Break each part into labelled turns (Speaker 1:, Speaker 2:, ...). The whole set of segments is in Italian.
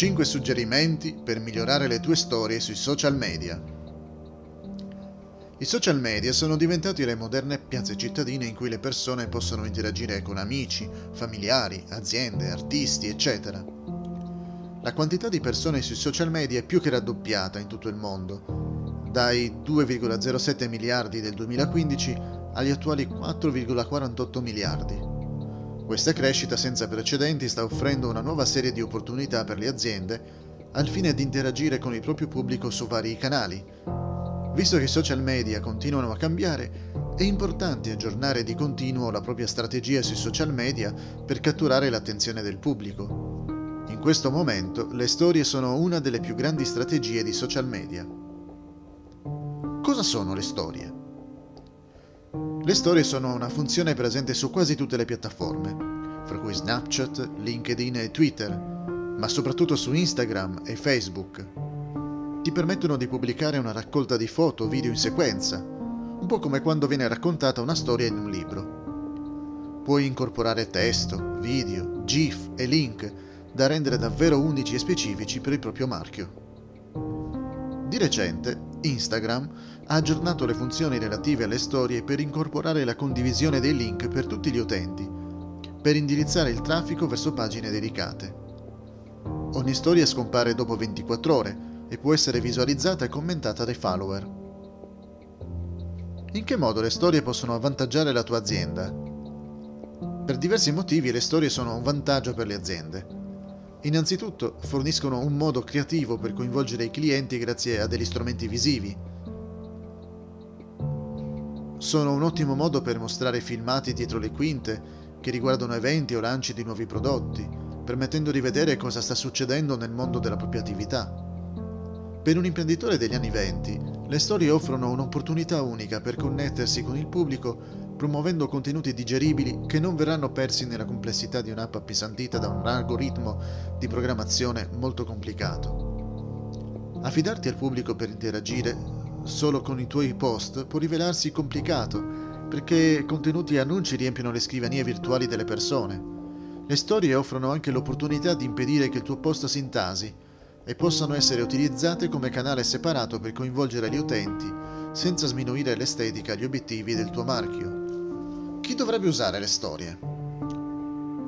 Speaker 1: 5 suggerimenti per migliorare le tue storie sui social media. I social media sono diventati le moderne piazze cittadine in cui le persone possono interagire con amici, familiari, aziende, artisti, eccetera. La quantità di persone sui social media è più che raddoppiata in tutto il mondo, dai 2,07 miliardi del 2015 agli attuali 4,48 miliardi. Questa crescita senza precedenti sta offrendo una nuova serie di opportunità per le aziende al fine di interagire con il proprio pubblico su vari canali. Visto che i social media continuano a cambiare, è importante aggiornare di continuo la propria strategia sui social media per catturare l'attenzione del pubblico. In questo momento le storie sono una delle più grandi strategie di social media. Cosa sono le storie? Le storie sono una funzione presente su quasi tutte le piattaforme, fra cui Snapchat, LinkedIn e Twitter, ma soprattutto su Instagram e Facebook. Ti permettono di pubblicare una raccolta di foto o video in sequenza, un po' come quando viene raccontata una storia in un libro. Puoi incorporare testo, video, GIF e link da rendere davvero unici e specifici per il proprio marchio. Di recente, Instagram ha aggiornato le funzioni relative alle storie per incorporare la condivisione dei link per tutti gli utenti, per indirizzare il traffico verso pagine dedicate. Ogni storia scompare dopo 24 ore e può essere visualizzata e commentata dai follower. In che modo le storie possono avvantaggiare la tua azienda? Per diversi motivi le storie sono un vantaggio per le aziende. Innanzitutto forniscono un modo creativo per coinvolgere i clienti grazie a degli strumenti visivi. Sono un ottimo modo per mostrare filmati dietro le quinte che riguardano eventi o lanci di nuovi prodotti, permettendo di vedere cosa sta succedendo nel mondo della propria attività. Per un imprenditore degli anni 20, le storie offrono un'opportunità unica per connettersi con il pubblico promuovendo contenuti digeribili che non verranno persi nella complessità di un'app appesantita da un algoritmo di programmazione molto complicato. Affidarti al pubblico per interagire solo con i tuoi post può rivelarsi complicato perché contenuti e annunci riempiono le scrivanie virtuali delle persone. Le storie offrono anche l'opportunità di impedire che il tuo post si intasi e possano essere utilizzate come canale separato per coinvolgere gli utenti senza sminuire l'estetica e gli obiettivi del tuo marchio. Chi dovrebbe usare le storie?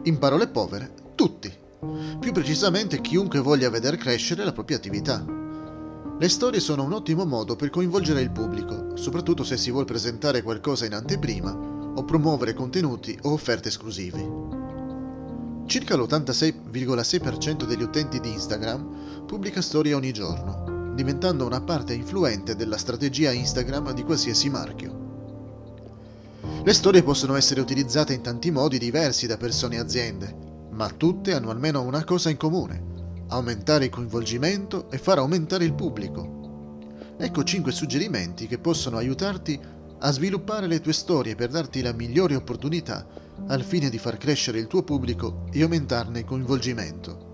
Speaker 1: In parole povere, tutti. Più precisamente chiunque voglia vedere crescere la propria attività. Le storie sono un ottimo modo per coinvolgere il pubblico, soprattutto se si vuole presentare qualcosa in anteprima o promuovere contenuti o offerte esclusivi. Circa l'86,6% degli utenti di Instagram pubblica storie ogni giorno, diventando una parte influente della strategia Instagram di qualsiasi marchio. Le storie possono essere utilizzate in tanti modi diversi da persone e aziende, ma tutte hanno almeno una cosa in comune, aumentare il coinvolgimento e far aumentare il pubblico. Ecco 5 suggerimenti che possono aiutarti a sviluppare le tue storie per darti la migliore opportunità al fine di far crescere il tuo pubblico e aumentarne il coinvolgimento.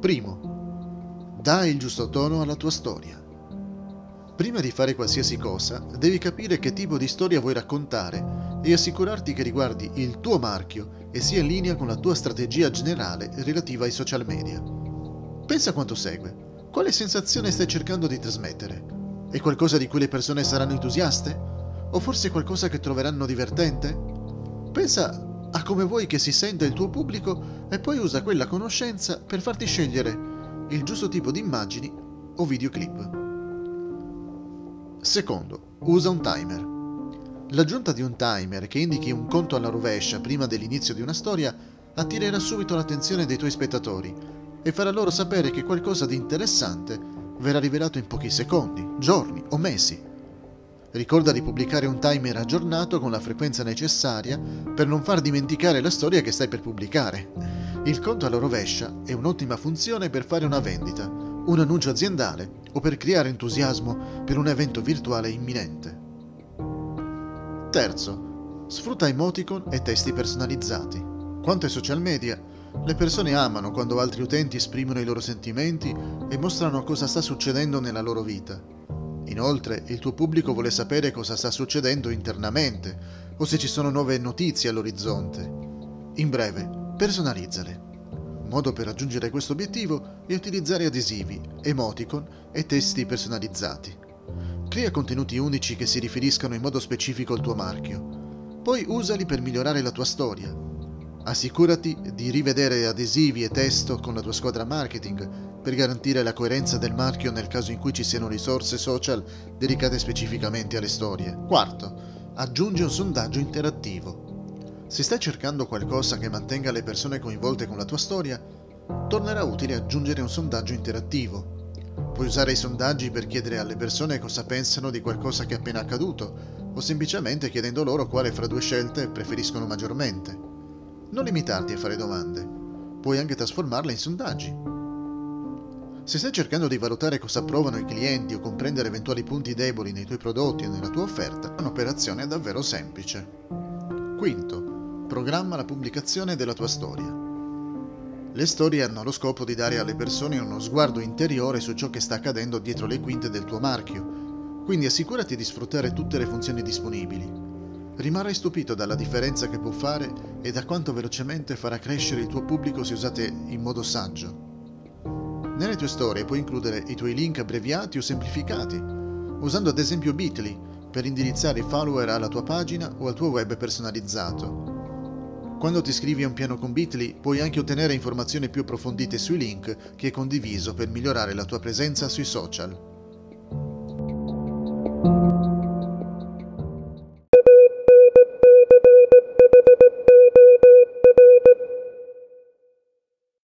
Speaker 1: Primo, dai il giusto tono alla tua storia. Prima di fare qualsiasi cosa, devi capire che tipo di storia vuoi raccontare e assicurarti che riguardi il tuo marchio e sia in linea con la tua strategia generale relativa ai social media. Pensa a quanto segue. Quale sensazione stai cercando di trasmettere? È qualcosa di cui le persone saranno entusiaste? O forse qualcosa che troveranno divertente? Pensa a come vuoi che si senta il tuo pubblico e poi usa quella conoscenza per farti scegliere il giusto tipo di immagini o videoclip. Secondo, usa un timer. L'aggiunta di un timer che indichi un conto alla rovescia prima dell'inizio di una storia attirerà subito l'attenzione dei tuoi spettatori e farà loro sapere che qualcosa di interessante verrà rivelato in pochi secondi, giorni o mesi. Ricorda di pubblicare un timer aggiornato con la frequenza necessaria per non far dimenticare la storia che stai per pubblicare. Il conto alla rovescia è un'ottima funzione per fare una vendita, un annuncio aziendale o per creare entusiasmo per un evento virtuale imminente. Terzo, sfrutta emoticon e testi personalizzati. Quanto ai social media, le persone amano quando altri utenti esprimono i loro sentimenti e mostrano cosa sta succedendo nella loro vita. Inoltre, il tuo pubblico vuole sapere cosa sta succedendo internamente o se ci sono nuove notizie all'orizzonte. In breve, personalizzale. Modo per raggiungere questo obiettivo è utilizzare adesivi, emoticon e testi personalizzati. Crea contenuti unici che si riferiscano in modo specifico al tuo marchio. Poi usali per migliorare la tua storia. Assicurati di rivedere adesivi e testo con la tua squadra marketing per garantire la coerenza del marchio nel caso in cui ci siano risorse social dedicate specificamente alle storie. Quarto, aggiungi un sondaggio interattivo. Se stai cercando qualcosa che mantenga le persone coinvolte con la tua storia, tornerà utile aggiungere un sondaggio interattivo. Puoi usare i sondaggi per chiedere alle persone cosa pensano di qualcosa che è appena accaduto, o semplicemente chiedendo loro quale fra due scelte preferiscono maggiormente. Non limitarti a fare domande, puoi anche trasformarle in sondaggi. Se stai cercando di valutare cosa provano i clienti o comprendere eventuali punti deboli nei tuoi prodotti o nella tua offerta, è un'operazione davvero semplice. Quinto, Programma la pubblicazione della tua storia. Le storie hanno lo scopo di dare alle persone uno sguardo interiore su ciò che sta accadendo dietro le quinte del tuo marchio, quindi assicurati di sfruttare tutte le funzioni disponibili. Rimarrai stupito dalla differenza che può fare e da quanto velocemente farà crescere il tuo pubblico se usate in modo saggio. Nelle tue storie puoi includere i tuoi link abbreviati o semplificati, usando ad esempio Bitly per indirizzare i follower alla tua pagina o al tuo web personalizzato. Quando ti iscrivi a un piano con Bitly puoi anche ottenere informazioni più approfondite sui link che hai condiviso per migliorare la tua presenza sui social.